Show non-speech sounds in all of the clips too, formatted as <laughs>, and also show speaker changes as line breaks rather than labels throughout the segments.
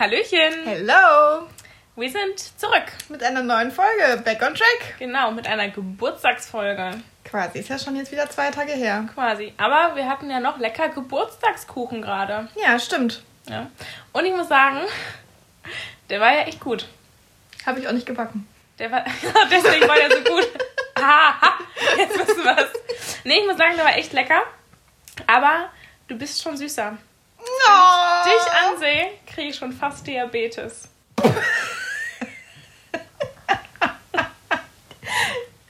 Hallöchen!
Hello!
Wir sind zurück.
Mit einer neuen Folge, Back on Track.
Genau, mit einer Geburtstagsfolge.
Quasi, ist ja schon jetzt wieder zwei Tage her.
Quasi. Aber wir hatten ja noch lecker Geburtstagskuchen gerade.
Ja, stimmt.
Ja. Und ich muss sagen, der war ja echt gut.
Habe ich auch nicht gebacken.
Der war, <laughs> deswegen war der so gut. <laughs> Haha, jetzt wissen wir es. Nee, ich muss sagen, der war echt lecker. Aber du bist schon süßer.
No.
Dich ansehe, kriege ich schon fast Diabetes.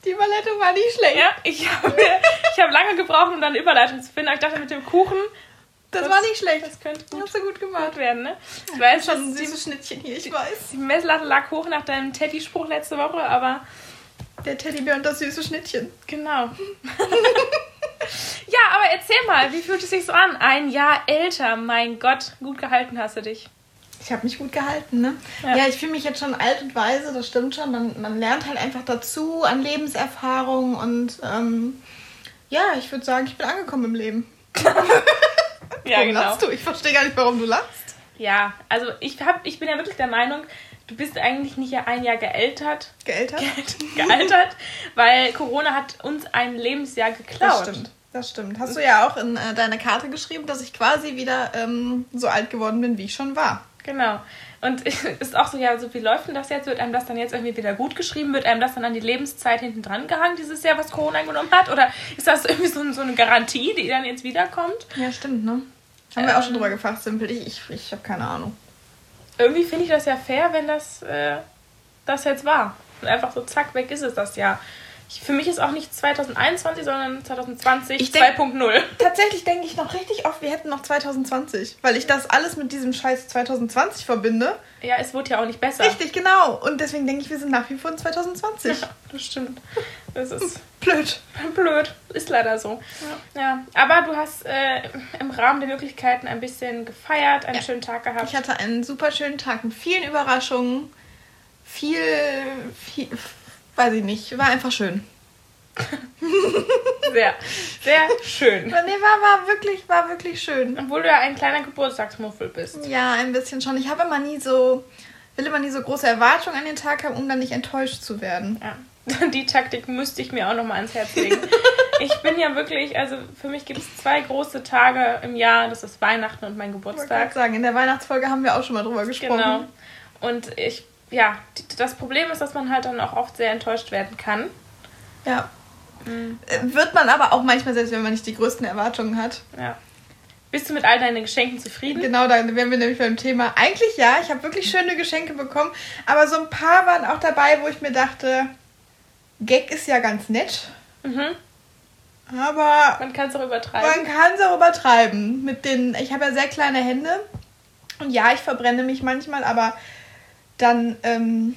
Die Überleitung war nicht schlecht.
Ja, ich habe hab lange gebraucht, um dann eine Überleitung zu finden. Aber ich dachte, mit dem Kuchen,
Das,
Das-
war nicht schlecht.
das könnte gut,
Hast du gut gemacht.
gut werden, ne? Ich weiß,
Schon ein
die,
süßes Schnittchen hier, ich weiß.
die Messlatte lag hoch nach deinem Teddy-Spruch letzte Woche, aber
Der Teddybär und das süße Schnittchen.
genau. <laughs> <laughs> ja, aber erzähl mal, wie fühlt es sich so an? Ein Jahr älter, mein Gott, gut gehalten hast du dich.
Ich habe mich gut gehalten, ne?
Ja.
Ja, ich fühle mich jetzt schon alt und weise, das stimmt schon. Man, man lernt halt einfach dazu an Lebenserfahrung und ähm, ja, ich würde sagen, ich bin angekommen im Leben. <laughs>
Ja,
Warum
genau.
lachst du? Ich verstehe gar nicht, warum du lachst.
Ja, also ich, hab, ich bin ja wirklich der Meinung, du bist eigentlich nicht ja ein Jahr geältert,
Geältert?
gealtert, weil Corona hat uns ein Lebensjahr geklaut.
Das stimmt. Das stimmt. Hast du ja auch in äh, deiner Karte geschrieben, dass ich quasi wieder ähm, so alt geworden bin, wie ich schon war.
Genau. Und <laughs> ist auch so, ja, so wie läuft denn das jetzt? Wird einem das dann jetzt irgendwie wieder gut geschrieben? Wird einem das dann an die Lebenszeit hinten dran gehangen, dieses Jahr, was Corona genommen hat? Oder ist das <laughs> irgendwie so, so eine Garantie, die dann jetzt wiederkommt?
Ja, stimmt, ne? Haben wir auch schon
Ähm.
drüber gefachsimpelt. Ich, ich, ich habe keine Ahnung.
Irgendwie finde ich das ja fair, wenn das, äh, das jetzt war. Und einfach so zack, weg ist es das Jahr. Ich, für mich ist auch nicht 2021, sondern 2020
Ich denk-
2.0.
Tatsächlich denke ich noch richtig oft, wir hätten noch 2020. Weil ich das alles mit diesem Scheiß 2020 verbinde.
Ja, es wurde ja auch nicht besser.
Richtig, genau. Und deswegen denke ich, wir sind nach wie vor in 2020.
Ja, das stimmt. Das ist <laughs>
Blöd.
blöd. Ist leider so. Ja. Aber du hast äh, im Rahmen der Möglichkeiten ein bisschen gefeiert, einen
Ja.
schönen Tag gehabt.
Ich hatte einen super schönen Tag mit vielen Überraschungen. Viel, viel, weiß ich nicht, war einfach schön. <laughs>
Sehr, sehr schön.
Nee, war, war wirklich, war wirklich schön.
Obwohl du ja ein kleiner Geburtstagsmuffel bist.
Ja, ein bisschen schon. Ich habe immer nie so, will immer nie so große Erwartungen an den Tag haben, um dann nicht enttäuscht zu werden.
Ja. <laughs> Die Taktik müsste ich mir auch nochmal ans Herz legen. <laughs> Ich bin ja wirklich, also für mich gibt es zwei große Tage im Jahr. Das ist Weihnachten und mein
Ich wollte
Geburtstag.
sagen, in der Weihnachtsfolge haben wir auch schon mal drüber gesprochen.
Genau. Und ich, ja, das Problem ist, dass man halt dann auch oft sehr enttäuscht werden kann.
Ja. Äh, Wird man aber auch manchmal, selbst wenn man nicht die größten Erwartungen hat.
Ja. Bist du mit all deinen Geschenken zufrieden?
Genau, da wären wir nämlich beim Thema. Eigentlich ja, ich habe wirklich schöne Geschenke bekommen, aber so ein paar waren auch dabei, wo ich mir dachte, Gag ist ja ganz nett,
Mhm.
aber
Man kann es auch
man
übertreiben.
kann es auch übertreiben. Mit den, ich habe ja sehr kleine Hände und ja, ich verbrenne mich manchmal, aber dann ähm,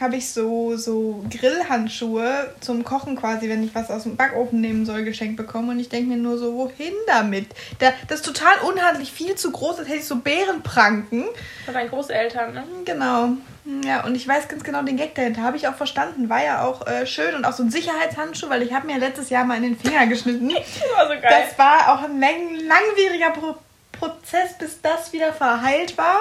habe ich so, so Grillhandschuhe zum Kochen quasi, wenn ich was aus dem Backofen nehmen soll, geschenkt bekommen. Und ich denke mir nur so, wohin damit? Da, das ist total unhandlich, viel zu groß, als hätte ich so Bärenpranken.
Von deinen Großeltern, ne?
Genau. Ja, und ich weiß ganz genau den Gag dahinter. Habe ich auch verstanden. War ja auch äh, schön und auch so ein Sicherheitshandschuh, weil ich habe mir letztes Jahr mal in den Finger geschnitten. <laughs>
Das war so geil.
Das war auch ein lang langwieriger Pro Prozess, bis das wieder verheilt war.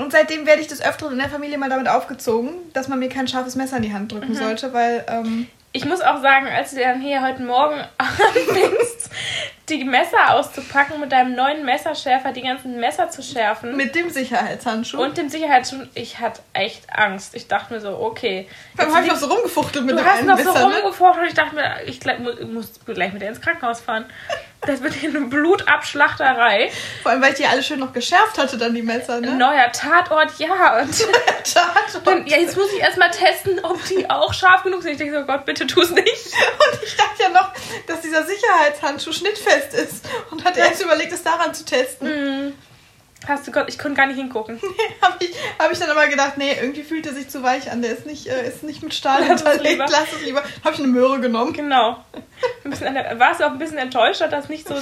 Und seitdem werde ich des Öfteren in der Familie mal damit aufgezogen, dass man mir kein scharfes Messer in die Hand drücken sollte, weil ähm,
Ich muss auch sagen, als du dann hier heute Morgen <laughs> anfingst, die Messer auszupacken, mit deinem neuen Messerschärfer die ganzen Messer zu schärfen
mit dem Sicherheitshandschuh.
und dem Sicherheitsschuh, ich hatte echt Angst. Ich dachte mir so, okay.
dann habe ich noch so rumgefuchtelt mit
Du
dem
hast
einen
noch so
Messer, ne?
rumgefocht und ich dachte mir, ich muss gleich mit dir ins Krankenhaus fahren. Das wird hier eine Blutabschlachterei.
Vor allem, weil ich die alle schön noch geschärft hatte, dann die Messer, ne?
neuer Tatort, ja. Und <laughs>
Tatort.
dann, ja, jetzt muss ich erstmal testen, ob die auch scharf genug sind. Ich denke so, Gott, bitte tu es nicht. <laughs>
Und ich dachte ja noch, dass dieser Sicherheitshandschuh schnittfest ist. Und hatte erst überlegt, es daran zu testen.
Hm. Hast du Gott, ich konnte gar nicht hingucken. <laughs>
habe ich, hab ich dann aber gedacht, nee, irgendwie fühlt er sich zu weich an. Der ist nicht, äh, ist nicht mit Stahl <laughs>
Lass es
hinterlegt.
lieber.
Lass es lieber. Habe ich eine Möhre genommen.
Genau. An- warst du auch ein bisschen enttäuscht, dass das nicht so.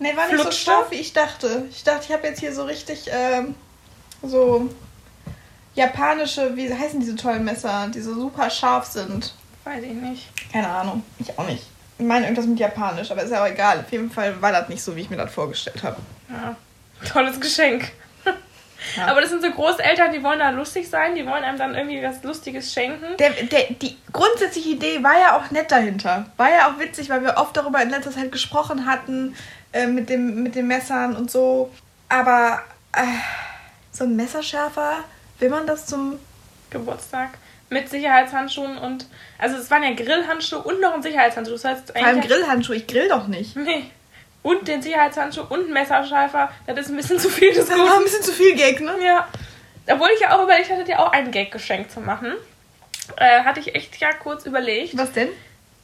Nee, war nicht so
Flutschte?
scharf, wie ich dachte. Ich dachte, ich habe jetzt hier so richtig ähm, so japanische, wie heißen diese tollen Messer, die so super scharf sind.
Weiß ich nicht.
Keine Ahnung. Ich auch nicht. Ich meine irgendwas mit japanisch, aber ist ja auch egal. Auf jeden Fall war das nicht so, wie ich mir das vorgestellt habe.
Ja. Tolles Geschenk.
Ja.
Aber das sind so Großeltern, die wollen da lustig sein, die wollen einem dann irgendwie was Lustiges schenken.
Der, der, die grundsätzliche Idee war ja auch nett dahinter. War ja auch witzig, weil wir oft darüber in letzter Zeit gesprochen hatten, äh, mit, dem, mit den Messern und so. Aber äh, so ein Messerschärfer, will man das zum.
Geburtstag mit Sicherheitshandschuhen und also es waren ja Grillhandschuhe und noch ein Sicherheitshandschuh. Das heißt
Vor allem
eigentlich
Grillhandschuh, ich grill doch nicht.
nee. Und den Sicherheitshandschuh und einen Messerschleifer. Das ist ein bisschen zu viel
Das war ein bisschen zu viel Gag, ne?
Ja. Obwohl ich ja auch überlegt hatte, dir auch ein Gag geschenkt zu machen. Äh, hatte ich echt ja kurz überlegt.
Was denn?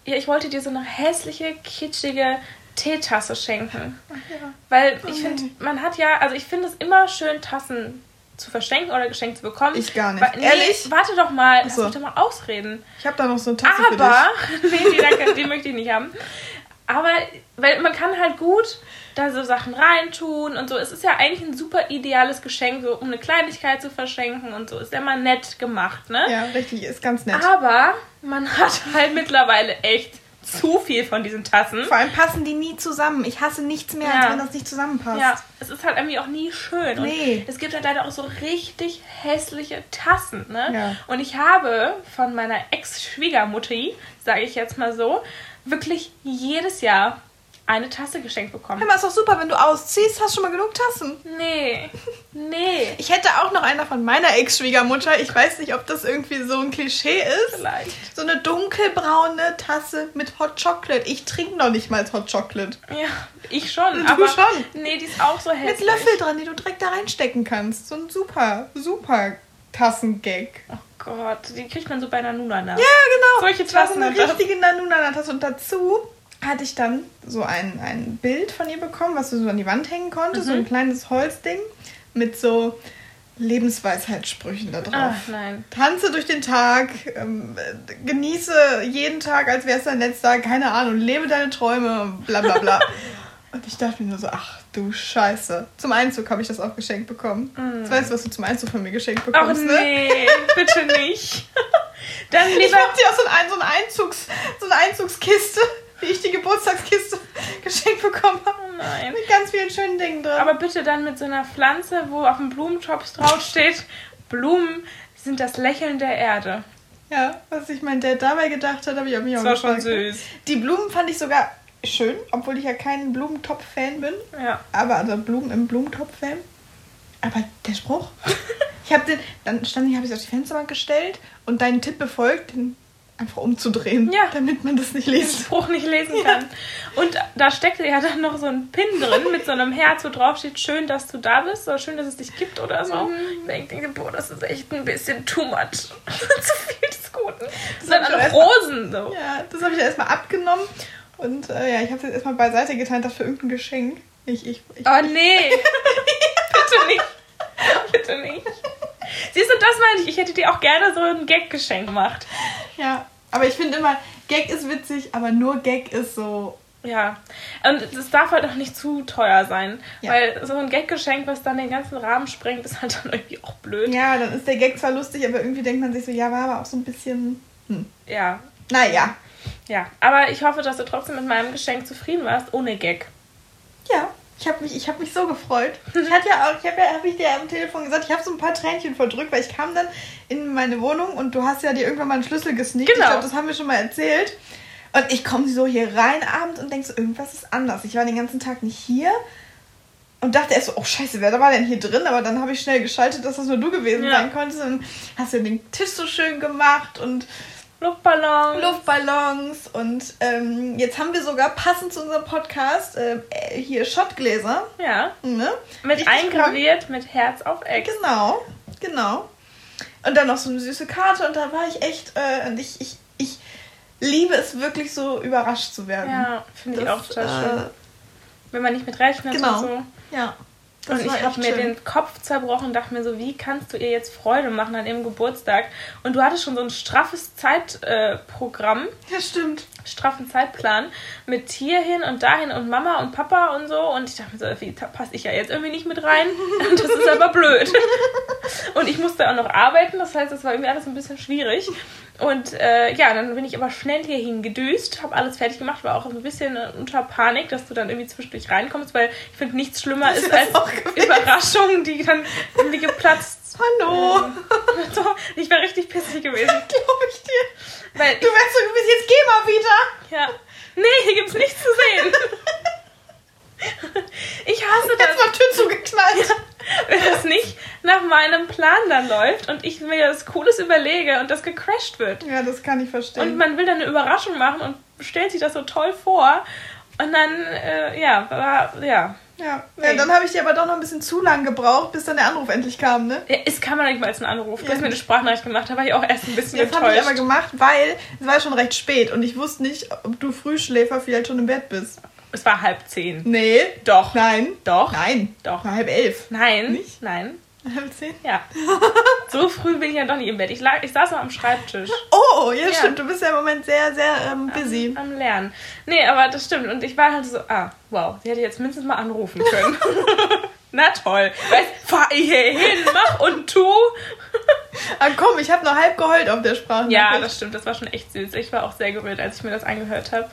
Ja, ich wollte dir so eine hässliche, kitschige Teetasse schenken. Weil ich
Oh
finde, man hat ja, also ich finde es immer schön, Tassen zu verschenken oder geschenkt zu bekommen.
Ich gar nicht.
Weil, nee,
Ehrlich?
Warte doch mal, lass
so.
mich doch mal ausreden.
Ich habe da noch so eine Tasse für
Aber, <laughs> nee, die, danke, die möchte ich nicht haben. Aber, weil man kann halt gut da so Sachen reintun und so. Es ist ja eigentlich ein super ideales Geschenk, so um eine Kleinigkeit zu verschenken und so. Ist ja mal nett gemacht, ne?
Ja, richtig, ist ganz nett.
Aber man hat halt mittlerweile echt zu viel von diesen Tassen.
Vor allem passen die nie zusammen. Ich hasse nichts mehr,
Ja.
als wenn das nicht zusammenpasst.
Ja, es ist halt irgendwie auch nie schön.
Nee.
Und es gibt halt leider auch so richtig hässliche Tassen, ne?
Ja.
Und ich habe von meiner Ex-Schwiegermutti, sage ich jetzt mal so, wirklich jedes Jahr eine Tasse geschenkt bekommen.
Hör mal, ist doch super, wenn du ausziehst, hast du schon mal genug Tassen.
Nee, nee. <laughs>
Ich hätte auch noch einer von meiner Ex-Schwiegermutter. Ich weiß nicht, ob das irgendwie so ein Klischee ist.
Vielleicht.
So eine dunkelbraune Tasse mit Hot Chocolate. Ich trinke noch nicht mal Hot Chocolate.
Ja, ich schon.
Du
aber
schon.
Nee, die ist auch so
Mit
hässlich.
Löffel dran, die du direkt da reinstecken kannst. So ein super, super Tassengag.
Oh Gott, die kriegt man so bei Nanuna nach.
Ja, genau.
Solche
Das war
Tassen
So eine richtige Nanuna-Tasse. Und dazu hatte ich dann so ein, ein Bild von ihr bekommen, was du so an die Wand hängen konntest. So
Mhm.
ein kleines Holzding mit so Lebensweisheitssprüchen da drauf.
Ach nein.
Tanze durch den Tag, ähm, äh, genieße jeden Tag, als wäre es dein letzter, keine Ahnung, lebe deine Träume, bla bla bla. <laughs> Und ich dachte mir nur so, ach du Scheiße. Zum Einzug habe ich das auch geschenkt bekommen. Jetzt weißt du, was du zum Einzug von mir geschenkt
Ach
bekommst, ne?
nee, bitte nicht. <laughs> Dann
Ich
lieber.
hab dir auch so, ein, so, ein Einzugs, so eine Einzugskiste, <laughs> wie ich die Geburtstagskiste <laughs> geschenkt bekommen habe.
Oh nein.
Mit ganz vielen schönen Dingen drin.
Aber bitte dann mit so einer Pflanze, wo auf dem Blumentopf draufsteht, Blumen sind das Lächeln der Erde.
ja, was sich mein Dad dabei gedacht hat, habe ich auch mich auch
Das war schon
gefragt.
süß.
Die Blumen fand ich sogar schön, obwohl ich ja kein Blumentopf-Fan bin.
Ja.
Aber also Blumen im Blumentopf-Fan. Aber der Spruch. Ich habe den, dann stand ich, habe ich auf die Fensterbank gestellt und deinen Tipp befolgt, den einfach umzudrehen,
Ja.
damit man das nicht
den
liest.
Spruch nicht lesen <laughs> kann. Und da steckte ja dann noch so ein Pin drin mit so einem Herz, wo drauf steht, schön, dass du da bist oder schön, dass es dich gibt oder so.
Mhm.
Ich denke, boah, das ist echt ein bisschen too much. <laughs> Zu viel des Guten. Das
hab
sind
mal-
Rosen so.
Ja, das habe ich dann erstmal abgenommen und äh, ja, ich habe es jetzt erstmal beiseite getan, das für irgendein Geschenk. Ich, ich, ich,
Oh nee. <laughs> Bitte nicht. Bitte nicht. Siehst du, das meine ich. Ich hätte dir auch gerne so ein Gag-Geschenk gemacht.
ja, aber ich finde immer, Gag ist witzig, aber nur Gag ist so.
Ja. Und es darf halt auch nicht zu teuer sein.
Ja.
Weil so ein Gag-Geschenk, was dann den ganzen Rahmen sprengt, ist halt dann irgendwie auch blöd.
Ja, dann ist der Gag zwar lustig, aber irgendwie denkt man sich so, ja, war aber auch so ein bisschen. Hm.
Ja.
Naja.
Ja. Aber ich hoffe, dass du trotzdem mit meinem Geschenk zufrieden warst, ohne Gag.
Ja, ich habe mich, ich hab mich so gefreut. Ich hatte ja auch, ich habe ja, habe ich dir am Telefon gesagt, ich habe so ein paar Tränchen verdrückt, weil ich kam dann in meine Wohnung und du hast ja dir irgendwann mal einen Schlüssel gesneakt.
Genau.
Ich glaube, das haben wir schon mal erzählt. Und ich komme so hier rein abends und denk so, irgendwas ist anders. Ich war den ganzen Tag nicht hier und dachte erst so, oh scheiße, wer war denn hier drin? Aber dann habe ich schnell geschaltet, dass das nur du gewesen
Ja.
sein konntest. Und hast ja den Tisch so schön gemacht und
Luftballon.
Luftballons und ähm, jetzt haben wir sogar passend zu unserem Podcast äh, hier Schottgläser.
Ja.
Ne?
Mit
Richtig
eingraviert mit Herz auf Ex.
Genau, genau. Und dann noch so eine süße Karte und da war ich echt, äh, und ich, ich, ich liebe es wirklich so überrascht zu werden.
Ja, finde ich auch total
äh,
schön. Wenn man nicht mit rechnet
genau.
und so.
Ja. Das
und ich habe mir
schön.
den Kopf zerbrochen und dachte mir so, wie kannst du ihr jetzt Freude machen an ihrem Geburtstag? Und du hattest schon so ein straffes Zeitprogramm, äh,
Ja, stimmt.
Straffen Zeitplan mit hierhin und dahin und Mama und Papa und so. Und ich dachte mir so, wie da passe ich ja jetzt irgendwie nicht mit rein. Und <laughs> das ist aber blöd. Und ich musste auch noch arbeiten, das heißt, das war irgendwie alles ein bisschen schwierig. Und äh, ja, dann bin ich aber schnell hierhin gedüst, habe alles fertig gemacht, war auch ein bisschen unter Panik, dass du dann irgendwie zwischendurch reinkommst, weil ich finde, nichts schlimmer ist als Überraschungen, die dann irgendwie geplatzt.
Hallo! <laughs>
Ähm, ich war richtig pissig gewesen. <laughs>
Glaube ich dir.
Weil
Du wärst so gewesen, jetzt geh mal wieder.
Ja. Nee, hier gibt's nichts zu sehen. <laughs> Ich hasse
Jetzt
das,
mal Tür zugeknallt.
wenn das nicht nach meinem Plan dann läuft und ich mir das Cooles überlege und das gecrashed wird.
Ja, das kann ich
Und
verstehen.
man will dann eine Überraschung machen und stellt sich das so toll vor. Und dann, äh, ja, war, ja.
Ja. Ja, dann habe ich dir aber doch noch ein bisschen zu lang gebraucht, bis dann der Anruf endlich kam, ne?
Ja, Es kann man nicht mal als einen Anruf. Du
Ja.
hast mir eine Sprachnachricht gemacht, da war ich auch erst ein bisschen
Das habe ich
enttäuscht.
aber gemacht, weil es war schon recht spät und ich wusste nicht, ob du Frühschläfer vielleicht schon im Bett bist.
es war halb zehn.
Nee.
Doch.
Nein.
Doch.
Nein.
Doch.
War halb elf.
Nein.
Nicht?
Nein.
Halb zehn?
Ja. <laughs> So früh bin ich ja doch nicht im Bett. Ich, lag, ich saß noch am Schreibtisch.
Oh, ja,
Ja.
stimmt. Du bist ja im Moment sehr, sehr ähm, busy.
Am Lernen. Nee, aber das stimmt. Und ich war halt so, ah, wow, sie hätte jetzt mindestens mal anrufen können. <laughs> Na toll. Weißt, fahr hier hin, mach und tu.
Ah, komm, ich habe noch halb geheult auf der Sprache.
Ja, das stimmt. Das war schon echt süß. Ich war auch sehr gerührt, als ich mir das angehört habe.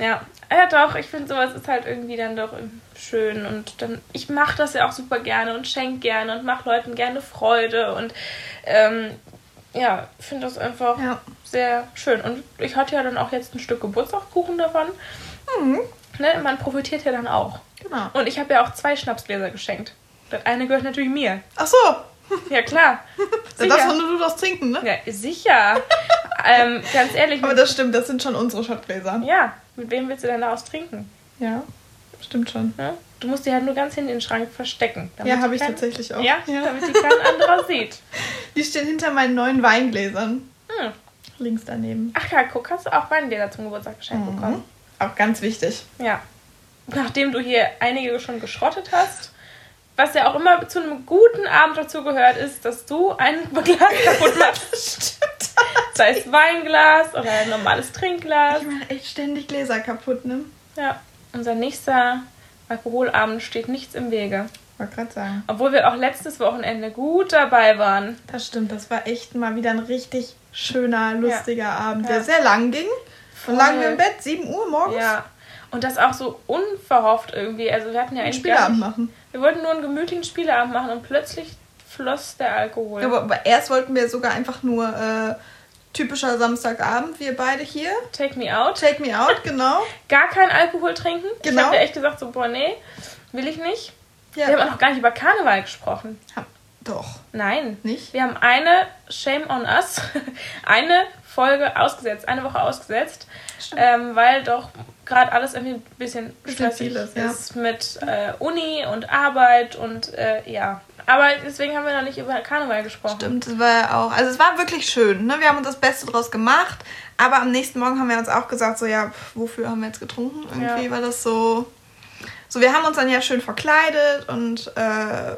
Ja. Ja, doch. Ich finde, sowas ist halt irgendwie dann doch schön. Und dann, ich mache das ja auch super gerne und schenke gerne und mache Leuten gerne Freude. Und ähm, ja, finde das einfach
Ja.
sehr schön. Und ich hatte ja dann auch jetzt ein Stück Geburtstagskuchen davon.
Mhm.
Ne? Man profitiert ja dann auch.
Genau.
Und ich habe ja auch zwei Schnapsgläser geschenkt. Das eine gehört natürlich mir.
Ach so.
Ja, klar. <laughs>
Das
Sicher.
nur du das trinken, ne?
Ja, sicher. ähm, ganz ehrlich,
Aber das stimmt, das sind schon unsere Schottgläser.
ja, mit wem willst du denn daraus trinken?
Ja, stimmt schon.
Ne? Du musst die halt nur ganz hinten in den Schrank verstecken. damit
Ja, habe ich
kein-
tatsächlich auch.
Ja, damit die kein anderer <laughs> sieht.
Die stehen hinter meinen neuen Weingläsern.
Hm.
Links daneben.
Ach ja, guck, hast du auch Weingläser zum Geburtstag geschenkt
Mhm.
bekommen?
Auch ganz wichtig.
Ja. Nachdem du hier einige schon geschrottet hast, was ja auch immer zu einem guten Abend dazu gehört, ist, dass du ein Glas kaputt machst. <laughs>
Stimmt. <laughs>
Sei es Weinglas oder ein normales Trinkglas.
Ich mache echt ständig Gläser kaputt, ne?
Ja. Unser nächster Alkoholabend steht nichts im Wege.
Wollte gerade sagen.
Obwohl wir auch letztes Wochenende gut dabei waren.
Das stimmt, das war echt mal wieder ein richtig schöner, lustiger Abend,
Ja.
der sehr lang ging.
Voll.
Und wir im Bett, 7 Uhr morgens.
Ja. Und das auch so unverhofft irgendwie. Also wir hatten ja
Einen Spieleabend machen.
Wir wollten nur einen gemütlichen Spieleabend machen und plötzlich floss der Alkohol.
Ja, aber, aber erst wollten wir sogar einfach nur äh, typischer Samstagabend, wir beide hier.
Take me out.
Take me out, <laughs> genau.
Gar kein Alkohol trinken. Ich
Genau.
habe ja echt gesagt, so, boah, nee, will ich nicht.
Ja.
Wir haben auch noch gar nicht über Karneval gesprochen.
Ha- Doch,
Nein.
nicht?
Wir haben eine, shame on us, <laughs> eine Folge ausgesetzt, eine Woche ausgesetzt, ähm, weil doch gerade alles irgendwie ein bisschen stressig
ist, ja.
ist mit äh, Uni und Arbeit und äh, ja. Aber deswegen haben wir noch nicht über Karneval gesprochen.
Stimmt, es war auch, also es war wirklich schön, ne? Wir haben uns das Beste draus gemacht, aber am nächsten Morgen haben wir uns auch gesagt, so ja, pf, wofür haben wir jetzt getrunken? Irgendwie
Ja.
war das so. So, wir haben uns dann ja schön verkleidet und äh,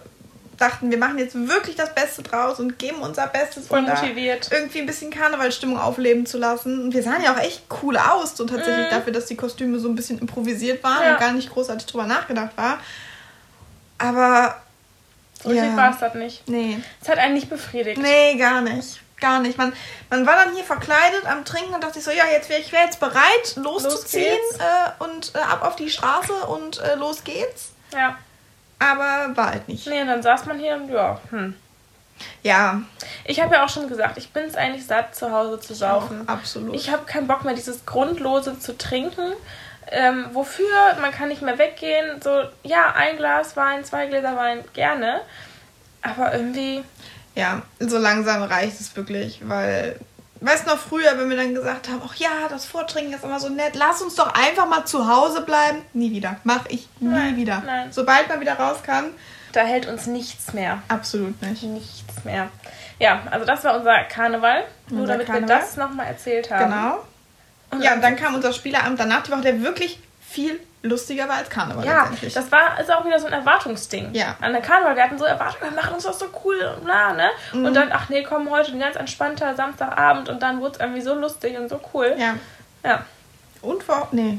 dachten, wir machen jetzt wirklich das Beste draus und geben unser Bestes,
Voll
um
motiviert.
irgendwie ein bisschen Karnevalstimmung aufleben zu lassen. Und wir sahen ja auch echt cool aus, so tatsächlich
Mhm.
dafür, dass die Kostüme so ein bisschen improvisiert waren
Ja.
und gar nicht großartig drüber nachgedacht war. Aber
So richtig
ja.
war es das nicht.
nee.
Es hat einen nicht befriedigt.
Nee, gar nicht. Gar nicht. Man, man war dann hier verkleidet am Trinken und dachte sich so, ja, jetzt wäre ich wär jetzt bereit, loszuziehen
geht's.
äh, und äh, ab auf die Straße und äh, los geht's.
Ja.
Aber war halt nicht.
Nee, dann saß man hier und ja, hm.
Ja,
Ich habe ja auch schon gesagt, ich bin es eigentlich satt, zu Hause zu saufen.
auch absolut.
Ich habe keinen Bock mehr, dieses Grundlose zu trinken. Ähm, wofür? Man kann nicht mehr weggehen. So, ja, ein Glas Wein, zwei Gläser Wein, gerne. Aber irgendwie,
ja, so langsam reicht es wirklich, weil, weißt du noch früher, wenn wir dann gesagt haben, ach ja, das Vortrinken ist immer so nett, lass uns doch einfach mal zu Hause bleiben. Nie wieder. Mach ich nie
Nein,
wieder.
nein.
Sobald man wieder raus kann,
da hält uns nichts mehr.
absolut nicht.
Nichts mehr. Ja, also das war unser Karneval. Nur
Unser
damit
Karneval.
wir das nochmal erzählt haben.
Genau.
Und
Ja, und dann kam unser Spieleabend danach, die Woche, der wirklich viel lustiger war als Karneval
Ja, das war ist auch wieder so ein Erwartungsding.
Ja.
An der Karneval, wir hatten so erwartet, wir machen uns das so cool und bla, ne?
Mhm.
Und dann, ach nee, komm, heute ein ganz entspannter Samstagabend und dann wurde es irgendwie so lustig und so cool.
ja.
Ja.
Und vor. Nee.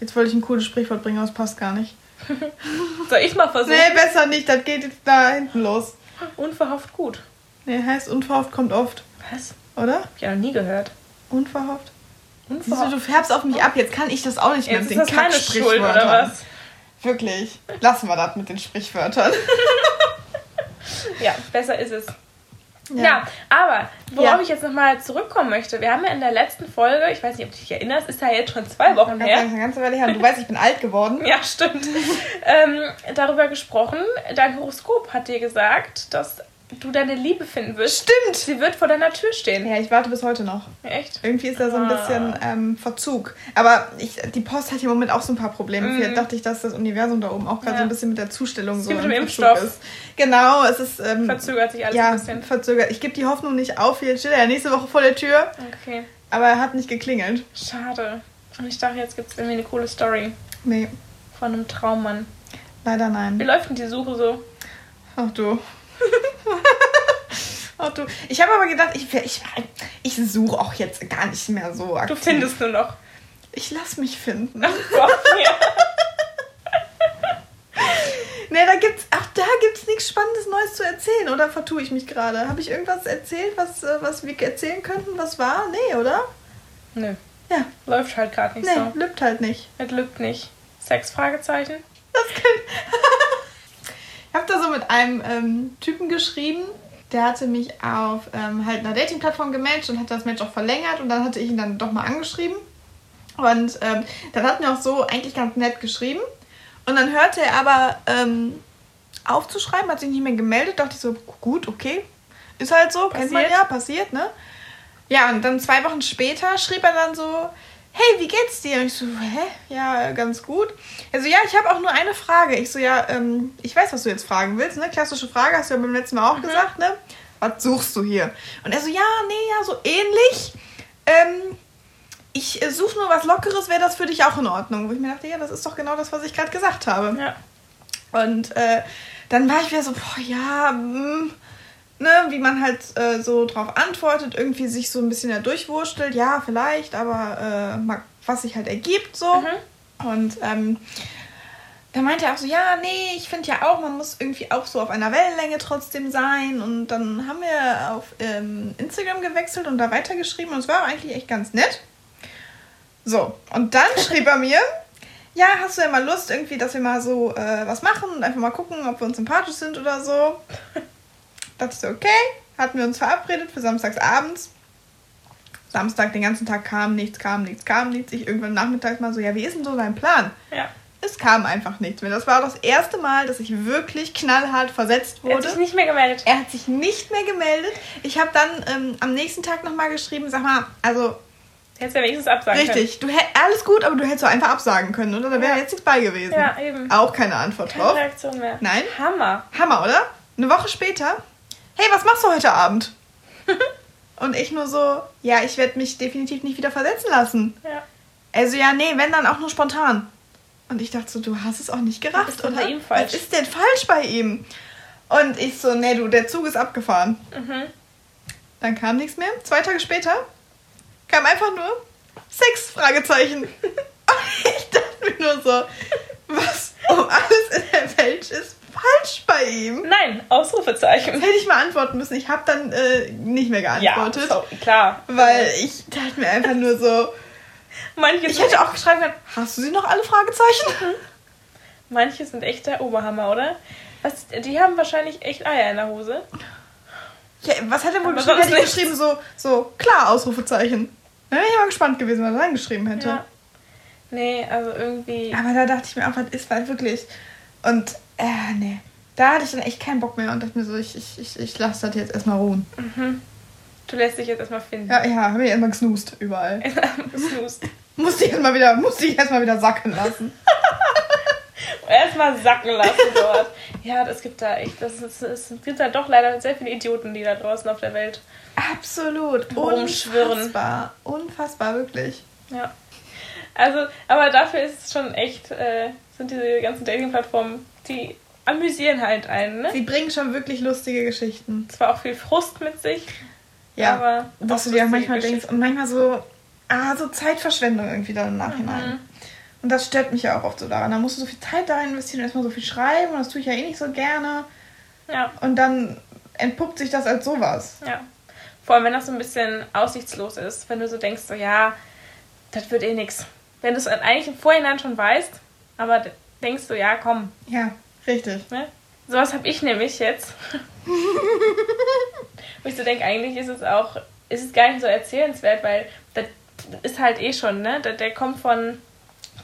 Jetzt wollte ich ein cooles Sprichwort bringen, aber es passt gar nicht. <laughs>
Soll ich mal versuchen?
Nee, besser nicht, das geht jetzt da hinten los.
Unverhofft gut.
Nee, heißt unverhofft kommt oft,
Was?
oder?
Hab ich ja noch nie gehört.
Unverhofft. Siehst du, du färbst auf mich ab. Jetzt kann ich das auch nicht mehr
Jetzt
mit
ist
den
das meine Schuld, oder was?
Wirklich. Lassen wir das mit den Sprichwörtern. <laughs>
Ja, besser ist es. Ja, aber worauf
Ja.
ich jetzt nochmal zurückkommen möchte, wir haben ja in der letzten Folge, ich weiß nicht, ob du dich erinnerst, ist ja jetzt schon zwei Wochen
Ganz
her.
eine ganze Weile her. Und du weißt, ich bin alt geworden. <laughs>
Ja, stimmt. <laughs> ähm, darüber gesprochen, dein Horoskop hat dir gesagt, dass du deine Liebe finden wirst.
Stimmt.
Sie wird vor deiner Tür stehen.
Ja, ich warte bis heute noch.
Echt?
Irgendwie ist da so ein
Ah.
bisschen ähm, Verzug. Aber ich, die Post hat hier im Moment auch so ein paar Probleme.
Mhm.
Vielleicht dachte ich, dass das Universum da oben auch gerade
Ja.
so ein bisschen mit der Zustellung
ist
so
wie mit
im
Impfstoff.
ist. Genau, es ist ähm,
Verzögert sich alles
ja,
ein bisschen.
verzögert. Ich gebe die Hoffnung nicht auf. Jetzt steht er ja nächste Woche vor der Tür.
Okay,
Aber er hat nicht geklingelt.
schade. Und ich dachte, jetzt gibt es irgendwie eine coole Story
Nee,
von einem Traummann.
leider
Wie
nein.
läuft denn die Suche so?
Ach du. <laughs> Ach du. Ich habe aber gedacht, ich, ich, ich suche auch jetzt gar nicht mehr so aktiv.
Du findest nur noch.
Ich lass mich finden.
Gott, ja. <laughs>
Nee, da gibt's, auch da gibt's nichts Spannendes Neues zu erzählen, oder vertue ich mich gerade? Habe ich irgendwas erzählt, was, äh, was wir erzählen könnten, was war? Nee, oder?
Nö,
Ja,
läuft halt gerade nicht
nee,
so.
lübt halt nicht.
Es lügt nicht. Sex? Fragezeichen?
Das kann... <laughs> ich habe da so mit einem ähm, Typen geschrieben, der hatte mich auf ähm, halt einer Dating-Plattform gematcht und hat das Match auch verlängert und dann hatte ich ihn dann doch mal angeschrieben. Und ähm, dann hatten wir auch so eigentlich ganz nett geschrieben. Und dann hörte er aber ähm, aufzuschreiben, hat sich nicht mehr gemeldet. Dachte ich so, gut, okay. Ist halt so, kennt man
Passiert.
ja, passiert, ne? Ja, und dann zwei Wochen später schrieb er dann so, hey, wie geht's dir? Und ich so, hä? Ja, ganz gut. Also ja, ich habe auch nur eine Frage. Ich so, ja, ähm, ich weiß, was du jetzt fragen willst, ne? Klassische Frage, hast du ja beim letzten Mal auch gesagt, ne? Was suchst du hier? Und er so, ja, nee, ja, so ähnlich. Ähm, ich äh, suche nur was Lockeres, wäre das für dich auch in Ordnung? Wo ich mir dachte, ja, das ist doch genau das, was ich gerade gesagt habe.
Ja.
Und äh, dann war ich wieder so, boah, ja, mm, ne, wie man halt äh, so drauf antwortet, irgendwie sich so ein bisschen da durchwurstelt, ja, vielleicht, aber äh, was sich halt ergibt so.
Mhm.
Und ähm, da meinte er auch so, ja, nee, ich finde ja auch, man muss irgendwie auch so auf einer Wellenlänge trotzdem sein. Und dann haben wir auf ähm, Instagram gewechselt und da weitergeschrieben und es war eigentlich echt ganz nett. So, und dann <laughs> schrieb er mir, ja, hast du ja mal Lust irgendwie, dass wir mal so äh, was machen und einfach mal gucken, ob wir uns sympathisch sind oder so. Dachte so, okay, hatten wir uns verabredet für samstags abends. Samstag den ganzen Tag kam nichts, kam nichts, kam nichts. Ich irgendwann nachmittags mal so, ja, wie ist denn so dein Plan?
Ja.
Es kam einfach nichts mehr. Das war das erste Mal, dass ich wirklich knallhart versetzt
Er hat
wurde.
sich nicht mehr gemeldet.
Er hat sich nicht mehr gemeldet. Ich habe dann ähm, am nächsten Tag nochmal geschrieben, sag mal, also
Hättest ja wenigstens absagen
richtig, du hätt, alles gut, aber du hättest so einfach absagen können, oder? Da wäre
Ja.
jetzt nichts bei gewesen.
können. Ja, eben.
Auch keine Antwort
Keine
drauf.
Reaktion mehr.
Nein.
Hammer.
Hammer, oder? Eine Woche später, hey, was machst du heute Abend? <laughs> Und ich nur so, ja, ich werde mich definitiv nicht wieder versetzen lassen.
Ja.
Also ja, nee, wenn dann auch nur spontan. Und ich dachte so, du hast es auch nicht gerafft,
Was ist denn
oder?
bei ihm falsch?
Was ist denn falsch bei ihm? Und ich so, nee, du, der Zug ist abgefahren.
Mhm.
Dann kam nichts mehr. Zwei Tage später kam einfach nur Sex, Fragezeichen. <laughs> <laughs> Und ich dachte mir nur so, was um alles in der Welt ist falsch bei ihm?
Nein, Ausrufezeichen.
Das hätte ich mal antworten müssen. Ich habe dann äh, nicht mehr geantwortet.
Ja, so, klar.
Weil ich dachte mir einfach nur so,
Manche
ich hätte auch geschrieben hast du sie noch alle Fragezeichen?
manche sind echt der Oberhammer, oder? Was, die haben wahrscheinlich echt Eier in der Hose.
Ja, was hat er wohl geschrieben? Hätte geschrieben so, so, klar, Ausrufezeichen. Dann wäre ich mal gespannt gewesen, was er dann geschrieben hätte.
Ja. Nee, also irgendwie.
Aber da dachte ich mir auch, was ist halt wirklich. Und, äh, nee. Da hatte ich dann echt keinen Bock mehr und dachte mir so, ich, ich, ich, ich lasse das jetzt erstmal ruhen.
Mhm. Du lässt dich jetzt erstmal finden.
Ja, ja, habe ich erstmal gesnoost überall. <laughs>
Snoost.
Musste ich erstmal wieder, musste ich erstmal wieder sacken lassen. <laughs>
Erstmal sacken lassen dort. Ja, es gibt da echt, das ist, es gibt da doch leider sehr viele Idioten, die da draußen auf der Welt.
Absolut.
Rumschwirren.
Unfassbar. Unfassbar, wirklich.
Ja. Also, aber dafür ist es schon echt, äh, sind diese ganzen Dating-Plattformen, die amüsieren halt einen, ne?
Sie bringen schon wirklich lustige Geschichten.
Zwar auch viel Frust mit sich,
Ja.
aber.
dass du dir auch manchmal denkst und manchmal so, ah, so Zeitverschwendung irgendwie dann im Nachhinein.
Mhm.
Und das stört mich ja auch oft so daran. Da musst du so viel Zeit da investieren und erstmal so viel schreiben und das tue ich ja eh nicht so gerne.
Ja.
Und dann entpuppt sich das als sowas.
Ja. Vor allem, wenn das so ein bisschen aussichtslos ist. Wenn du so denkst, so, ja, das wird eh nix. Wenn du es eigentlich im Vorhinein schon weißt, aber denkst du, ja, komm.
Ja, richtig.
Ne? Sowas habe ich nämlich jetzt. <laughs> Wo ich so denke, eigentlich ist es auch, ist es gar nicht so erzählenswert, weil das ist halt eh schon, ne? Der, der kommt von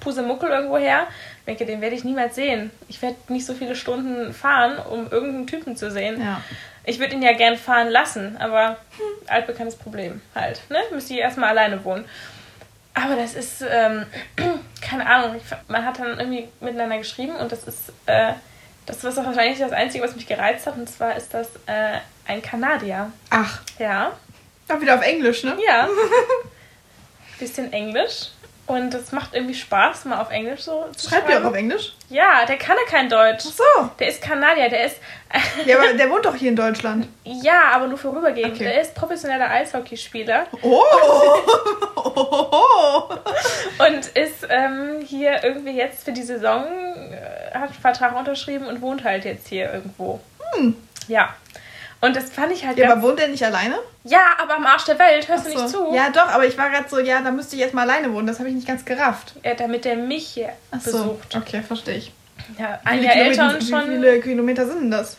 Pusemuckel irgendwo her. Ich denke, den werde ich niemals sehen. Ich werde nicht so viele Stunden fahren, um irgendeinen Typen zu sehen.
Ja.
Ich würde ihn ja gern fahren lassen, aber hm, altbekanntes Problem halt. Ne? Müsste ich erstmal alleine wohnen. Aber das ist, ähm, keine Ahnung, man hat dann irgendwie miteinander geschrieben und das ist, äh, das ist wahrscheinlich das Einzige, was mich gereizt hat. Und zwar ist das äh, ein Kanadier.
Ach,
Ja,
doch wieder auf Englisch, ne?
ja. <laughs> Bisschen Englisch. Und es macht irgendwie Spaß, mal auf Englisch so zu
Schreibt ihr auch
schreiben.
auf Englisch?
Ja, der kann ja kein Deutsch.
Ach so.
Der ist Kanadier, der ist. <laughs>
Ja, aber der wohnt doch hier in Deutschland.
ja, aber nur vorübergehend.
Okay.
Der ist professioneller Eishockeyspieler
Oh! oh. <laughs>
und ist ähm, hier irgendwie jetzt für die Saison, äh, hat einen Vertrag unterschrieben und wohnt halt jetzt hier irgendwo.
Hm.
Ja. Und das fand ich halt
Ja, aber wohnt der nicht alleine?
Ja, aber am Arsch der Welt, hörst du
so.
nicht zu?
Ja, doch, aber ich war gerade so, ja, da müsste ich jetzt mal alleine wohnen. Das habe ich nicht ganz gerafft.
Ja, damit der mich hier
Ach so.
besucht.
Okay, verstehe ich.
Ja,
Wie
ein Jahr älter und
Wie
schon.
viele Kilometer sind denn das?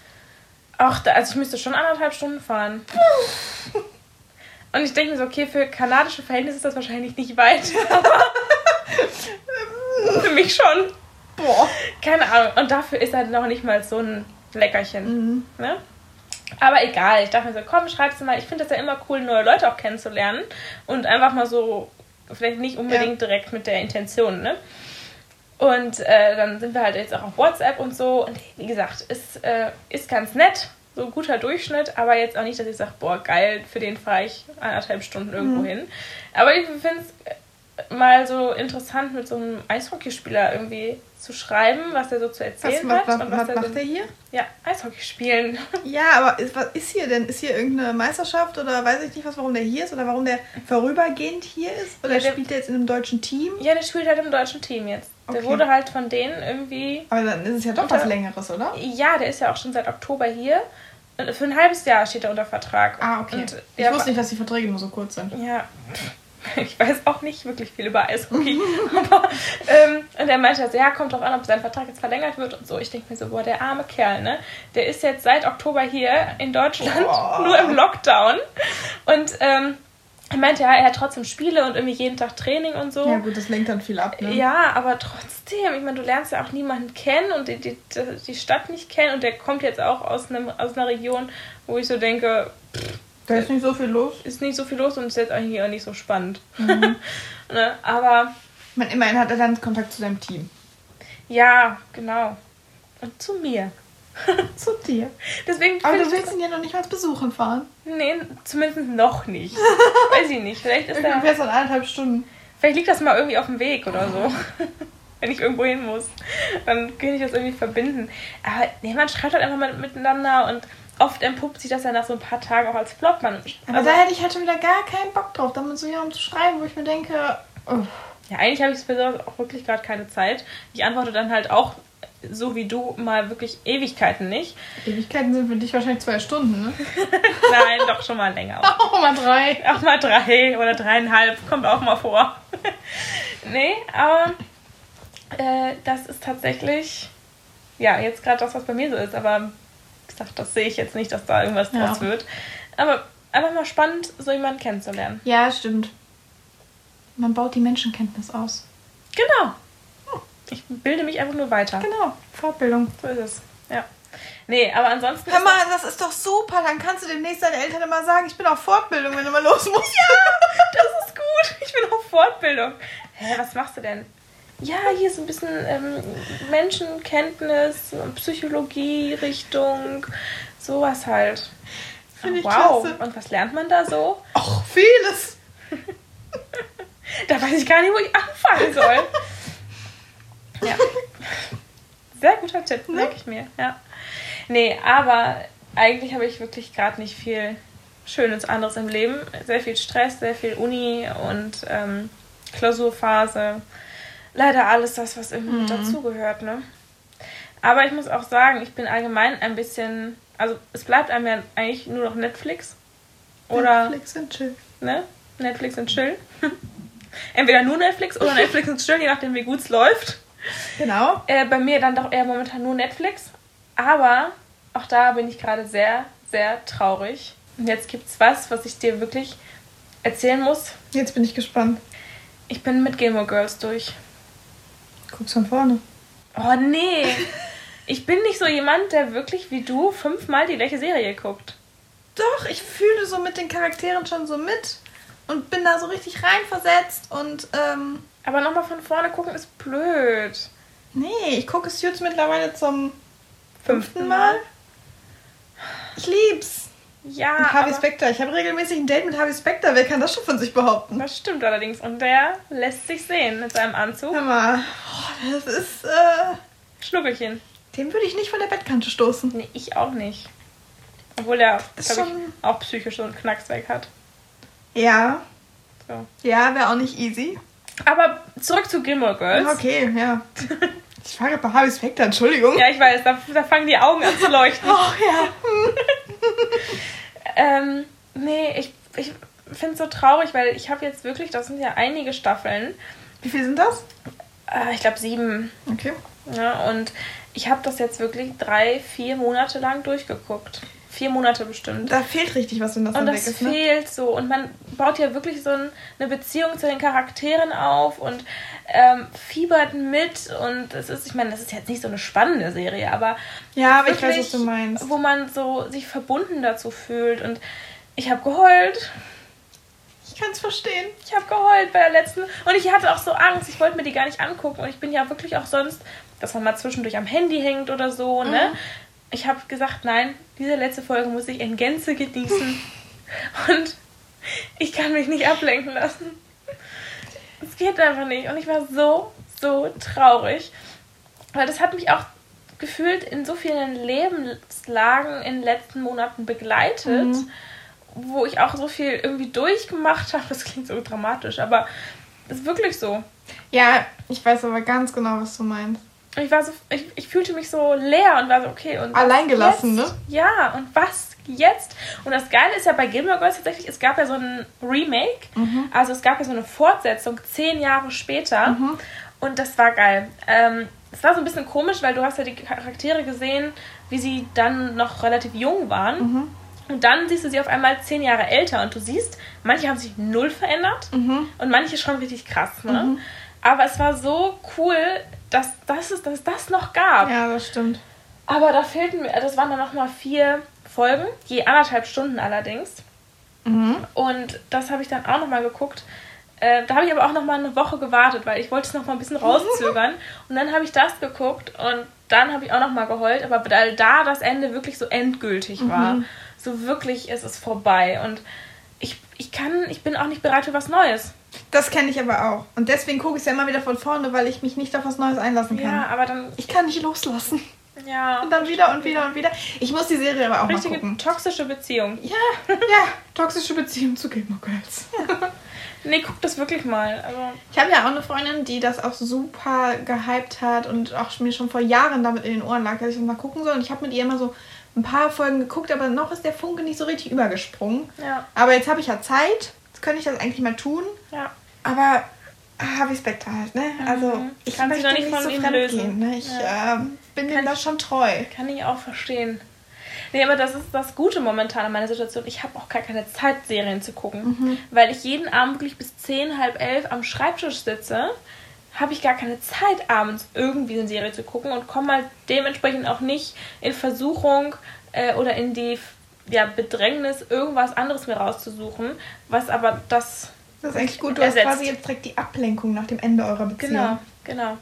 Ach, da, also ich müsste schon anderthalb Stunden fahren. Und ich denke mir so, okay, für kanadische Verhältnisse ist das wahrscheinlich nicht weit. <laughs> für mich schon.
Boah.
Keine Ahnung. Und dafür ist er noch nicht mal so ein Leckerchen.
Mhm.
Ne? Aber egal, ich dachte mir so, komm, schreib's mal. Ich finde das ja immer cool, neue Leute auch kennenzulernen. Und einfach mal so, vielleicht nicht unbedingt direkt mit der Intention, ne? Und äh, dann sind wir halt jetzt auch auf WhatsApp und so. Und wie gesagt, ist, äh, ist ganz nett. So ein guter Durchschnitt, aber jetzt auch nicht, dass ich sage, boah, geil, für den fahre ich anderthalb Stunden irgendwo hin. Aber ich finde es mal so interessant, mit so einem Eishockeyspieler irgendwie zu schreiben, was der so zu erzählen
was,
hat.
was,
und was
was
der
macht
so,
der hier?
Ja, Eishockey spielen. <laughs>
Ja, aber ist, was ist hier denn? Ist hier irgendeine Meisterschaft oder weiß ich nicht was, warum der hier ist oder warum der vorübergehend hier ist? Oder
Ja, der-
spielt der jetzt in einem deutschen Team?
Ja, der spielt halt im deutschen Team jetzt. Der
Okay.
wurde halt von denen irgendwie.
Aber dann ist es ja doch
Unter-
was Längeres, oder?
Ja, der ist ja auch schon seit Oktober hier. Und Für ein halbes Jahr steht er unter Vertrag.
Ah, okay.
Und
ich
der
wusste nicht, dass die Verträge nur so kurz sind.
Ja, <laughs> ich weiß auch nicht wirklich viel über Eishockey. <laughs> aber, ähm, und er meinte also, ja, kommt drauf an, ob sein Vertrag jetzt verlängert wird und so. Ich denke mir so, boah, der arme Kerl, ne? Der ist jetzt seit Oktober hier in Deutschland,
Boah. <laughs>
nur im Lockdown. Und ähm, er meinte, ja, er hat trotzdem Spiele und irgendwie jeden Tag Training und so.
Ja gut, das lenkt dann viel ab, ne?
Ja, aber trotzdem, ich meine, du lernst ja auch niemanden kennen und die, die, die Stadt nicht kennen und der kommt jetzt auch aus, einem, aus einer Region, wo ich so denke,
Da ist nicht so viel los.
ist nicht so viel los und ist jetzt eigentlich auch nicht so spannend. <laughs> ne? Aber
meine, immerhin hat er dann Kontakt zu seinem Team.
ja, genau. Und zu mir. <laughs>
Zu dir.
Deswegen
Aber du willst ihn ja noch nicht mal besuchen fahren.
Nee, zumindest noch nicht. <laughs> Weiß ich nicht. Vielleicht ist
Irgendwie wäre es dann eineinhalb Stunden.
vielleicht liegt das mal irgendwie auf dem Weg oder so. Wenn ich irgendwo hin muss, dann kann ich das irgendwie verbinden. Aber nee, man schreibt halt einfach mal miteinander und oft entpuppt sich das ja nach so ein paar Tagen auch als Flop. Man,
Aber
also,
da hätte ich halt schon wieder gar keinen Bock drauf, da mit so jemandem zu schreiben, wo ich mir denke, oh,
ja, eigentlich habe ich sowas auch wirklich gerade keine Zeit. Ich antworte dann halt auch so wie du mal wirklich Ewigkeiten nicht.
Ewigkeiten sind für dich wahrscheinlich zwei Stunden, ne? <laughs>
Nein, doch schon mal länger. <laughs>
Oh, mal drei.
Auch mal drei oder dreieinhalb, kommt auch mal vor. <laughs> nee, aber äh, das ist tatsächlich, ja, jetzt gerade das, was bei mir so ist. Aber gesagt, das sehe ich jetzt nicht, dass da irgendwas
Ja.
draus wird. Aber einfach mal spannend, so jemanden kennenzulernen.
Ja, stimmt. Man baut die Menschenkenntnis aus.
Genau. Ich bilde mich einfach nur weiter.
Genau, Fortbildung.
So ist es. Ja. Nee, aber ansonsten.
Hör mal, das ist doch super. Dann kannst du demnächst deinen Eltern immer sagen, ich bin auf Fortbildung, wenn du mal los musst. Ja.
Das ist gut. Ich bin auf Fortbildung. Hä, was machst du denn? Ja, hier ist ein bisschen ähm, Menschenkenntnis, Psychologie, Richtung, sowas halt.
Finde ich
wow.
klasse.
Und was lernt man da so?
Ach, vieles. <laughs>
Da weiß ich gar nicht, wo ich anfangen soll. <laughs> ja. Sehr guter Tipp,
Ne?
merke ich mir. Ja. Nee, aber eigentlich habe ich wirklich gerade nicht viel Schönes anderes im Leben. Sehr viel Stress, sehr viel Uni und ähm, Klausurphase. Leider alles das, was irgendwie mit dazugehört, ne? Aber ich muss auch sagen, ich bin allgemein ein bisschen also es bleibt einem ja eigentlich nur noch Netflix. Oder
Netflix und chill.
ne? Netflix und Chill. <laughs> Entweder nur Netflix oder Netflix und Chill, je nachdem wie gut es läuft.
Genau.
Äh, bei mir dann doch eher momentan nur Netflix. Aber auch da bin ich gerade sehr, sehr traurig. Und jetzt gibt's was, was ich dir wirklich erzählen muss.
Jetzt bin ich gespannt.
Ich bin mit Gilmore Girls durch.
Guck's von vorne.
Oh nee. Ich bin nicht so jemand, der wirklich wie du fünfmal die gleiche Serie guckt.
Doch, ich fühle so mit den Charakteren schon so mit und bin da so richtig reinversetzt und ähm,
Aber nochmal von vorne gucken ist blöd.
nee, ich gucke es jetzt mittlerweile zum
Fünften
fünften Mal. Ich lieb's.
Ja,
Und Harvey Specter. Ich habe regelmäßig ein Date mit Harvey Specter. Wer kann das schon von sich behaupten?
das stimmt allerdings. Und der lässt sich sehen mit seinem Anzug.
Hör mal, oh, das ist, äh,
Schnuckelchen.
den würde ich nicht von der Bettkante stoßen.
Nee, ich auch nicht. Obwohl er, glaube
schon-
ich, auch psychisch so einen Knacks weg hat.
Ja,
So.
ja, wäre auch nicht easy.
Aber zurück zu Gilmore Girls.
Okay, ja. <laughs> Ich war gerade bei Harvey Specter, Entschuldigung.
Ja, ich weiß, da, da fangen die Augen an zu leuchten. <laughs>
Oh ja. <laughs>
Ähm, nee, ich, ich finde es so traurig, weil ich habe jetzt wirklich, das sind ja einige Staffeln.
Wie viel sind das?
Äh, ich glaube sieben.
Okay.
Ja, und ich habe das jetzt wirklich drei, vier Monate lang durchgeguckt. Vier Monate bestimmt.
Da fehlt richtig was, wenn das
Und das
weg ist, ne?
fehlt so. Und man baut ja wirklich so ein, eine Beziehung zu den Charakteren auf und ähm, fiebert mit. Und es ist, ich meine, das ist jetzt nicht so eine spannende Serie, aber
Ja, aber ich weiß,
wirklich,
was du meinst.
wo man so sich verbunden dazu fühlt. Und ich habe geheult.
Ich kann es verstehen.
Ich habe geheult bei der letzten. Und ich hatte auch so Angst. Ich wollte mir die gar nicht angucken. Und ich bin ja wirklich auch sonst, dass man mal zwischendurch am Handy hängt oder so, ne? Ich habe gesagt, nein, diese letzte Folge muss ich in Gänze genießen. Und ich kann mich nicht ablenken lassen. Es geht einfach nicht. Und ich war so, so traurig. Weil das hat mich auch gefühlt in so vielen Lebenslagen in den letzten Monaten begleitet,
Mhm.
wo ich auch so viel irgendwie durchgemacht habe. Das klingt so dramatisch, aber es ist wirklich so.
Ja, ich weiß aber ganz genau, was du meinst.
Ich war so, ich, ich fühlte mich so leer und war so, okay, und
Alleingelassen, ne?
Ja, und was jetzt? Und das Geile ist ja bei Gilmore Girls tatsächlich, es gab ja so ein Remake,
Mhm.
also es gab ja so eine Fortsetzung zehn Jahre später und das war geil. Ähm, es war so ein bisschen komisch, weil du hast ja die Charaktere gesehen, wie sie dann noch relativ jung waren.
Mhm.
Und dann siehst du sie auf einmal zehn Jahre älter und du siehst, manche haben sich null verändert
Mhm.
und manche schon richtig krass. Ne? Aber es war so cool, dass, dass, es, dass das noch gab.
Ja, das stimmt.
Aber da fehlten mir, das waren dann nochmal vier Folgen, je anderthalb Stunden allerdings.
Mhm.
Und das habe ich dann auch nochmal geguckt. Äh, da habe ich aber auch nochmal eine Woche gewartet, weil ich wollte es nochmal ein bisschen rauszögern. <laughs> und dann habe ich das geguckt und dann habe ich auch nochmal geheult, aber weil da das Ende wirklich so endgültig war. So wirklich ist es vorbei. Und ich, ich kann, ich bin auch nicht bereit für was Neues.
Das kenne ich aber auch. Und deswegen gucke ich es ja immer wieder von vorne, weil ich mich nicht auf was Neues einlassen kann.
Ja, aber dann,
Ich kann nicht loslassen.
ja.
Und dann wieder und wieder und wieder. Ich muss die Serie aber auch mal
Richtige
gucken.
toxische Beziehung.
Ja, ja. Toxische Beziehung zu Gilmore Girls.
Nee, guck das wirklich mal. Also,
Ich habe ja auch eine Freundin, die das auch super gehypt hat und auch mir schon vor Jahren damit in den Ohren lag, dass ich das mal gucken soll. Und ich habe mit ihr immer so ein paar Folgen geguckt, aber noch ist der Funke nicht so richtig übergesprungen.
ja,
Aber jetzt habe ich ja Zeit. Jetzt könnte ich das eigentlich mal tun.
ja.
Aber Harvey Specter halt, ne? Also
Mhm.
ich
Kann
möchte
noch nicht
nicht
von
so
ihm
fremd
lösen.
gehen. Ne? Ich ähm, bin
Kann
ihm da schon treu.
Kann ich auch verstehen. Nee, aber das ist das Gute momentan an meiner Situation. Ich habe auch gar keine Zeit, Serien zu gucken.
Mhm.
Weil ich jeden Abend wirklich bis 10, halb elf am Schreibtisch sitze, habe ich gar keine Zeit, abends irgendwie eine Serie zu gucken und komme halt dementsprechend auch nicht in Versuchung äh, oder in die ja, Bedrängnis, irgendwas anderes mir rauszusuchen, was aber das
Das ist eigentlich gut. Du hast
Ersetzt.
quasi jetzt direkt die Ablenkung nach dem Ende eurer Beziehung.
Genau, genau.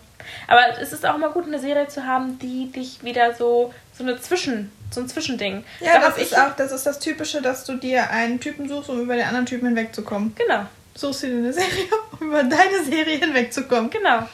Aber es ist auch mal gut, eine Serie zu haben, die dich wieder so, so eine Zwischen, so ein Zwischending.
Ja,
Da
das ist auch das ist das Typische, dass du dir einen Typen suchst, um über den anderen Typen hinwegzukommen.
Genau,
Suchst du dir eine Serie, <laughs> um über deine Serie hinwegzukommen.
genau.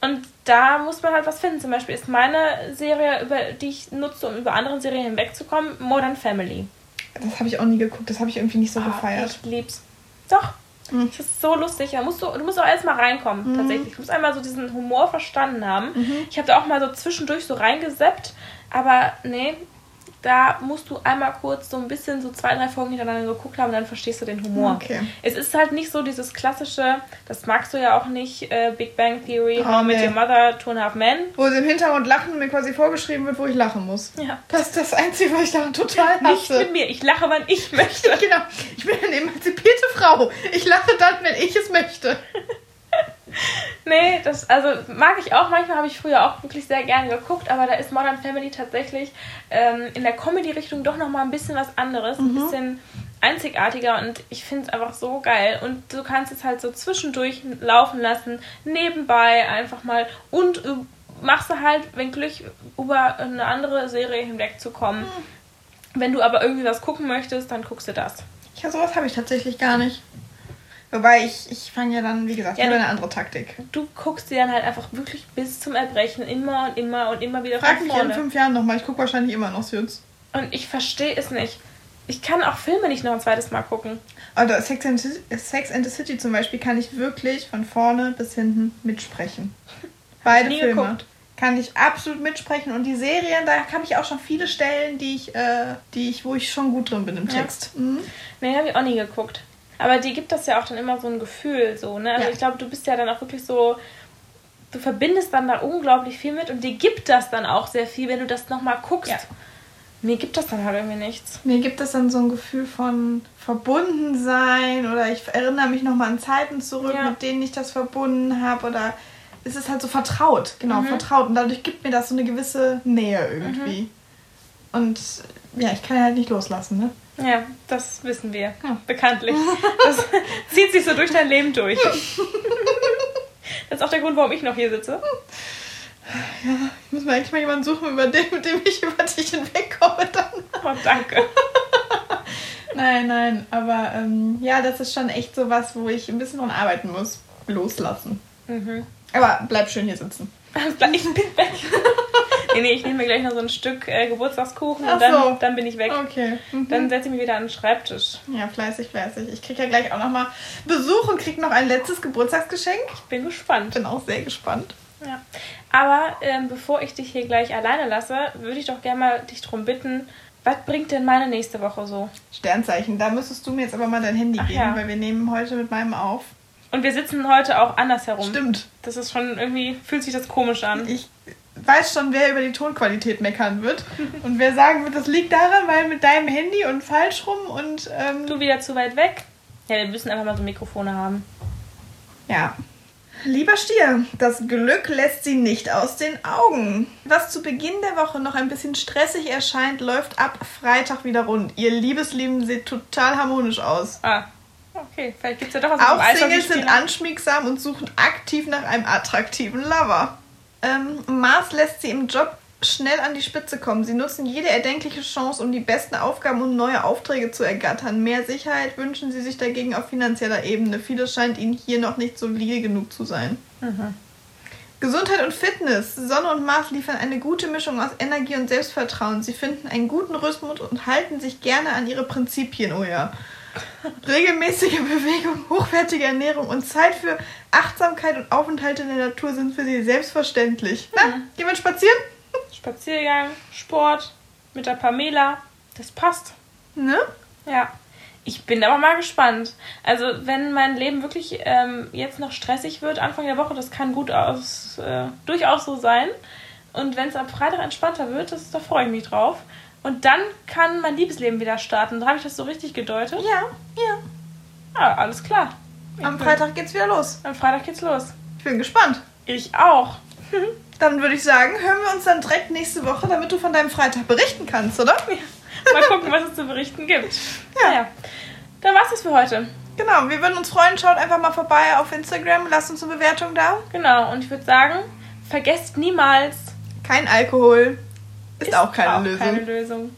Und da muss man halt was finden. Zum Beispiel ist meine Serie, über die ich nutze, um über andere Serien hinwegzukommen, Modern Family.
Das habe ich auch nie geguckt, das habe ich irgendwie nicht so
Ah,
gefeiert.
Ich lieb's. Doch.
Mhm.
Das ist so lustig. Da musst du, du musst auch erst mal reinkommen, tatsächlich. Du musst einmal so diesen Humor verstanden haben.
Mhm.
Ich habe da auch mal so zwischendurch so reingeseppt, aber nee, da musst du einmal kurz so ein bisschen so zwei, drei Folgen hintereinander geguckt haben dann verstehst du den Humor.
Okay.
Es ist halt nicht so dieses klassische, das magst du ja auch nicht, äh, Big Bang Theory,
Oh,
How I Met
nee.
Your Mother, Two and a Half Men.
Wo sie im Hintergrund lachen mir quasi vorgeschrieben wird, wo ich lachen muss.
Ja.
Das ist das Einzige, was ich daran total
Nicht
hasse.
mit mir, ich lache, wann ich möchte. <laughs>
Genau. Ich bin eine emanzipierte Frau. Ich lache dann, wenn ich es möchte. <laughs>
Nee, das also mag ich auch. Manchmal habe ich früher auch wirklich sehr gerne geguckt, aber da ist Modern Family tatsächlich ähm, in der Comedy-Richtung doch nochmal ein bisschen was anderes, ein bisschen einzigartiger und ich finde es einfach so geil. Und du kannst es halt so zwischendurch laufen lassen, nebenbei einfach mal und machst du halt, wenn Glück, über eine andere Serie hinwegzukommen. Wenn du aber irgendwie was gucken möchtest, dann guckst du das.
Ja, sowas habe ich tatsächlich gar nicht. Wobei ich, ich fange ja dann, wie gesagt,
Ja, du-
eine andere Taktik.
Du guckst dir dann halt einfach wirklich bis zum Erbrechen immer und immer und immer wieder
Frag
von
mich in fünf Jahren nochmal. Ich gucke wahrscheinlich immer noch Suits.
Und ich verstehe es nicht. Ich kann auch Filme nicht noch ein zweites Mal gucken.
Oder Sex and, the City- Sex and the City zum Beispiel kann ich wirklich von vorne bis hinten mitsprechen. <laughs> Beide Filme.
geguckt.
Kann ich absolut mitsprechen. Und die Serien, da habe ich auch schon viele Stellen, die ich, äh, die ich, wo ich schon gut drin bin im
Ja.
Text. Mhm.
Nee, habe ich auch nie geguckt. Aber die gibt das ja auch dann immer so ein Gefühl, so, ne? Also
Ja.
ich glaube, du bist ja dann auch wirklich so. Du verbindest dann da unglaublich viel mit und dir gibt das dann auch sehr viel, wenn du das nochmal guckst.
Ja.
Mir gibt das dann halt irgendwie nichts.
Mir gibt es dann so ein Gefühl von Verbundensein oder ich erinnere mich nochmal an Zeiten zurück,
Ja.
mit denen ich das verbunden habe oder es ist halt so vertraut, genau,
Mhm.
vertraut und dadurch gibt mir das so eine gewisse Nähe irgendwie.
Mhm.
Und ja, ich kann halt nicht loslassen, ne?
Ja, das wissen wir.
Ja.
Bekanntlich. <laughs> Das zieht sich so durch dein Leben durch. Das ist auch der Grund, warum ich noch hier sitze.
Ich muss mir eigentlich mal jemanden suchen, über den, mit dem ich über dich hinwegkomme dann.
Oh, danke. <laughs>
Nein, nein, aber ähm, ja, das ist schon echt so was, wo ich ein bisschen dran arbeiten muss. Loslassen.
Mhm.
Aber bleib schön hier sitzen.
Ich bin weg. <laughs> nee, nee, ich nehme mir gleich noch so ein Stück äh, Geburtstagskuchen
Ach
und dann,
so.
dann bin ich weg.
Okay. Mhm.
Dann setze ich mich wieder an den Schreibtisch.
Ja, fleißig, fleißig. Ich kriege ja gleich auch nochmal Besuch und kriege noch ein letztes Geburtstagsgeschenk.
Ich bin gespannt.
Bin auch sehr gespannt.
Ja. Aber ähm, bevor ich dich hier gleich alleine lasse, würde ich doch gerne mal dich darum bitten, was bringt denn meine nächste Woche so?
Sternzeichen, da müsstest du mir jetzt aber mal dein Handy
Ach
geben,
ja.
weil wir nehmen heute mit meinem auf.
Und wir sitzen heute auch andersherum.
Stimmt.
Das ist schon irgendwie, fühlt sich das komisch an.
Ich weiß schon, wer über die Tonqualität meckern wird. und wer sagen wird, das liegt daran, weil mit deinem Handy und falsch rum und ähm,
Du wieder zu weit weg? Ja, wir müssen einfach mal so Mikrofone haben.
Ja. Lieber Stier, das Glück lässt sie nicht aus den Augen. Was zu Beginn der Woche noch ein bisschen stressig erscheint, läuft ab Freitag wieder rund. Ihr Liebesleben sieht total harmonisch aus.
Ah, okay. Vielleicht gibt es ja doch was
Auch Singles sind anschmiegsam und suchen aktiv nach einem attraktiven Lover. Ähm, Mars lässt sie im Job schnell an die Spitze kommen. Sie nutzen jede erdenkliche Chance, um die besten Aufgaben und neue Aufträge zu ergattern. Mehr Sicherheit wünschen sie sich dagegen auf finanzieller Ebene. Vieles scheint ihnen hier noch nicht solide genug zu sein.
Mhm.
Gesundheit und Fitness. Sonne und Mars liefern eine gute Mischung aus Energie und Selbstvertrauen. Sie finden einen guten Rhythmus und halten sich gerne an ihre Prinzipien. Oh ja. <laughs> Regelmäßige Bewegung, hochwertige Ernährung und Zeit für Achtsamkeit und Aufenthalte in der Natur sind für sie selbstverständlich. Na, gehen wir spazieren?
Spaziergang, Sport mit der Pamela. Das passt.
Ne?
Ja. Ich bin aber mal gespannt. Also, wenn mein Leben wirklich ähm, jetzt noch stressig wird, Anfang der Woche, das kann gut aus, äh, durchaus so sein. Und wenn es am Freitag entspannter wird, das, da freue ich mich drauf. Und dann kann mein Liebesleben wieder starten. Da habe ich das so richtig gedeutet.
Ja, ja.
Ah, alles klar. Ich
Am Freitag geht's wieder los.
Am Freitag geht's los.
Ich bin gespannt.
Ich auch. <laughs>
Dann würde ich sagen, hören wir uns dann direkt nächste Woche, damit du von deinem Freitag berichten kannst, oder?
Mal gucken, was es zu berichten gibt.
Ja.
Naja, dann war's das für heute.
Genau, wir würden uns freuen. Schaut einfach mal vorbei auf Instagram. Lasst uns eine Bewertung da.
Genau, und ich würde sagen, vergesst niemals,
Kein Alkohol. Ist, auch keine Lösung.
keine Lösung.